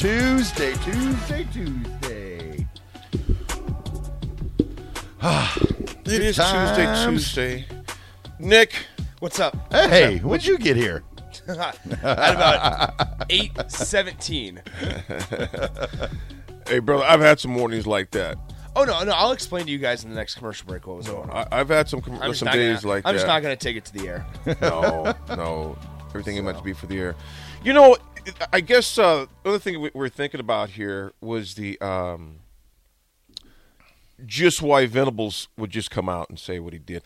Tuesday, Tuesday, Tuesday. It is times. Tuesday, Tuesday. Nick, What's up? Hey, when'd you get here? At about eight seventeen. hey brother, I've had some mornings like that. Oh no, no. I'll explain to you guys in the next commercial break what was going on. I, I've had some com- I'm just some not days gonna, like I'm that. just not going to take it to the air. no, no. Everything is meant to be for the air. You know, I guess uh, the other thing we we're thinking about here was the um, just why Venables would just come out and say what he did.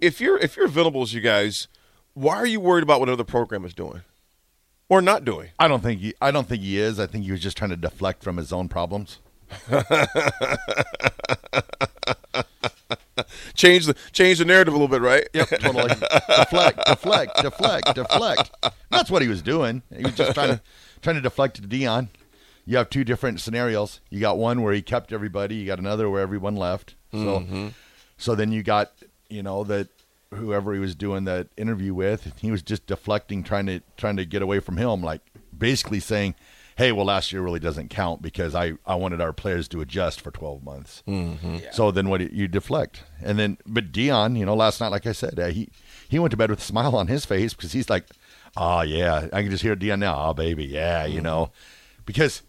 If you're if you're Venables, you guys, why are you worried about what another program is doing or not doing? I don't think he, I don't think he is. I think he was just trying to deflect from his own problems. Change the change the narrative a little bit, right? Yep, totally. deflect, deflect, deflect, deflect. That's what he was doing. He was just trying to trying to deflect to Deion. You have two different scenarios. You got one where he kept everybody. You got another where everyone left. So, mm-hmm. so then you got you know that whoever he was doing that interview with, he was just deflecting, trying to trying to get away from him, like basically saying, "Hey, well, last year really doesn't count because I I wanted our players to adjust for twelve months." Mm-hmm. So then what do you deflect? And then but Deion, you know, last night like I said, uh, he he went to bed with a smile on his face because he's like, "Oh yeah, I can just hear Deion now. Oh baby, yeah, you mm-hmm. know." Because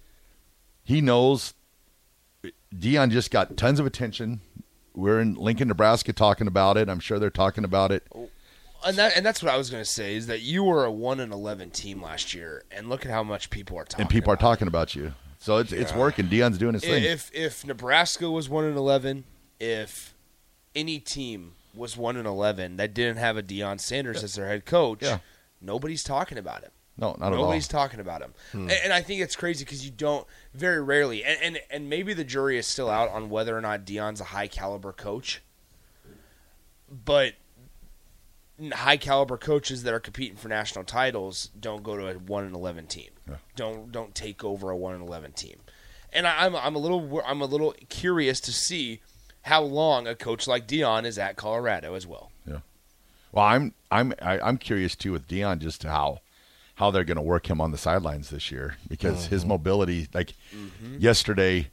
he knows Deion just got tons of attention. We're in Lincoln, Nebraska talking about it. I'm sure they're talking about it. Oh. And that and that's what I was going to say is that you were a one and eleven team last year, and look at how much people are talking. And people are about talking about you. So it's it's working. Deion's doing his it. thing. If if Nebraska was one and eleven, if any team was one and eleven that didn't have a Deion Sanders as their head coach, Yeah. nobody's talking about him. no, not Nobody's at all. talking about him, hmm. and, and I think it's crazy because you don't very rarely, and, and and maybe the jury is still out on whether or not Deion's a high caliber coach, but high caliber coaches that are competing for national titles don't go to a one and eleven team, don't don't take over a one and eleven team, and I, I'm I'm a little I'm a little curious to see how long a coach like Deion is at Colorado as well. Yeah. Well, I'm I'm I, I'm curious too with Deion just how how they're going to work him on the sidelines this year because his mm-hmm. mobility. Like mm-hmm. yesterday,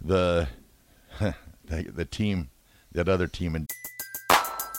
the, the the team, that other team in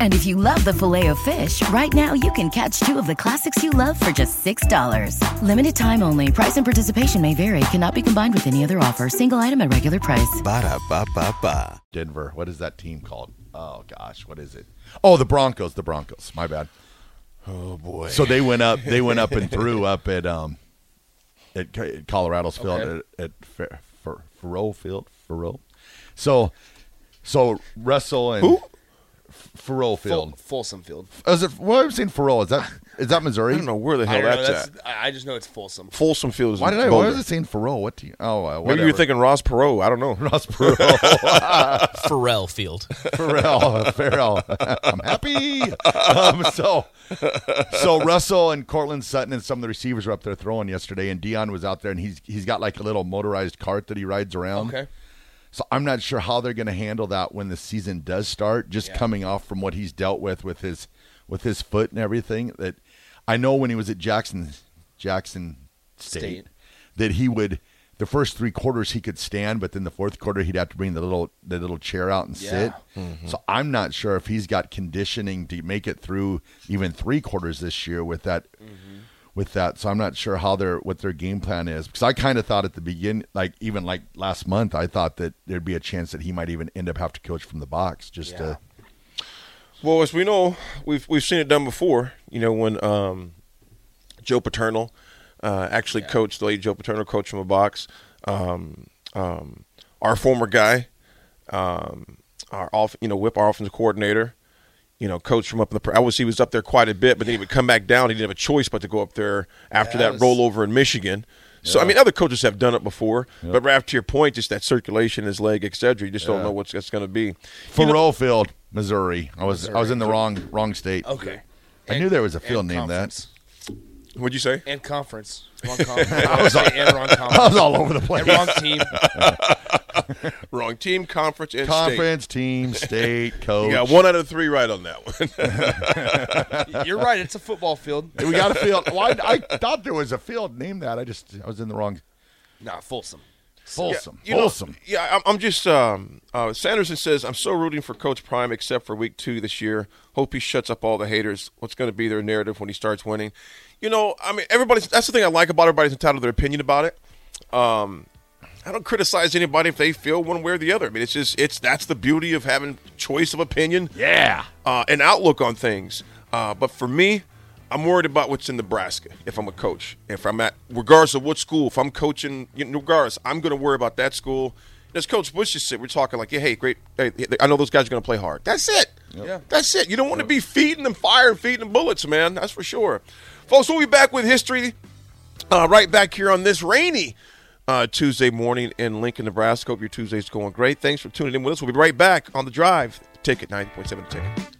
And if you love the filet of fish, right now you can catch two of the classics you love for just $6. Limited time only. Price and participation may vary. Cannot be combined with any other offer. Single item at regular price. Ba-da-ba-ba-ba. Denver. What is that team called? Oh gosh, what is it? Oh, the Broncos. The Broncos. My bad. Oh boy. So they went up. They went up and threw up at um at at Colorado's field Okay. at, at Fer, Fer, Faurot Field. Faurot. So so Russell and Who? Faurot Full, Field. Folsom Field. Is it? What I'm saying Faurot. Is that is that Missouri? I don't know where the hell don't know, that's, that's, at. I I just know it's Folsom. Folsom Field is Why did I? Why Boulder. was it saying Faurot? What team? Oh, uh, Maybe you were thinking Ross Perot. I don't know. Ross Perot. Pharrell Field. Pharrell, Farrell. I'm happy. Um, so, so Russell and Courtland Sutton and some of the receivers were up there throwing yesterday, and Deion was out there, and he's he's got like a little motorized cart that he rides around. Okay. So I'm not sure how they're going to handle that when the season does start. Just Yeah. coming off from what he's dealt with with his with his foot and everything. That I know when he was at Jackson Jackson State, State. that he would the first three quarters he could stand, but then the fourth quarter he'd have to bring the little the little chair out and sit. Yeah. So I'm not sure if he's got conditioning to make it through even three quarters this year with that mm-hmm. With that. So I'm not sure how their what their game plan is because I kind of thought at the beginning, like even like last month, I thought that there'd be a chance that he might even end up have to coach from the box just Yeah. to. Well, as we know, we've we've seen it done before. You know, when um, Joe Paterno uh, actually coached the late Joe Paterno, coached from a box. Um, um, our former guy, um, our off, you know, whip our offensive coordinator, you know, coach from up in the. I was he was up there quite a bit, but then he would come back down. He didn't have a choice but to go up there after Yeah, that that was- rollover in Michigan. So I mean, other coaches have done it before, but Raph, to your point, just that circulation, his leg, etc. You just don't know what's that's going to be. Faurot Field, Missouri. I was I was in the wrong wrong state. Okay. I knew there was a field named that. What'd you say? And conference. Wrong conference. I was and wrong I was all over the place. And wrong team. Wrong team, conference, and state. Conference, team, state, coach. You got one out of three right on that one. You're right. It's a football field. We got a field. Well, I, I thought there was a field named that. I just I was in the wrong. Not Folsom. Folsom. You know, Folsom. yeah, I'm, I'm just. Um, uh, Sanderson says I'm so rooting for Coach Prime, except for week two this year. Hope he shuts up all the haters. What's going to be their narrative when he starts winning? You know, I mean, everybody's. That's the thing I like about everybody's entitled to their opinion about it. Um, I don't criticize anybody if they feel one way or the other. I mean, it's just it's that's the beauty of having choice of opinion. Yeah. uh, an outlook on things. Uh, but for me, I'm worried about what's in Nebraska if I'm a coach. If I'm at, regardless of what school, if I'm coaching, you know, regardless, I'm going to worry about that school. As Coach Bush just said, we're talking like, yeah, hey, great. Hey, I know those guys are going to play hard. That's it. Yeah. That's it. You don't want to be feeding them fire and feeding them bullets, man. That's for sure. Folks, we'll be back with history uh, right back here on this rainy uh, Tuesday morning in Lincoln, Nebraska. Hope your Tuesday's going great. Thanks for tuning in with us. We'll be right back on the drive. Ticket 90.7 Ticket.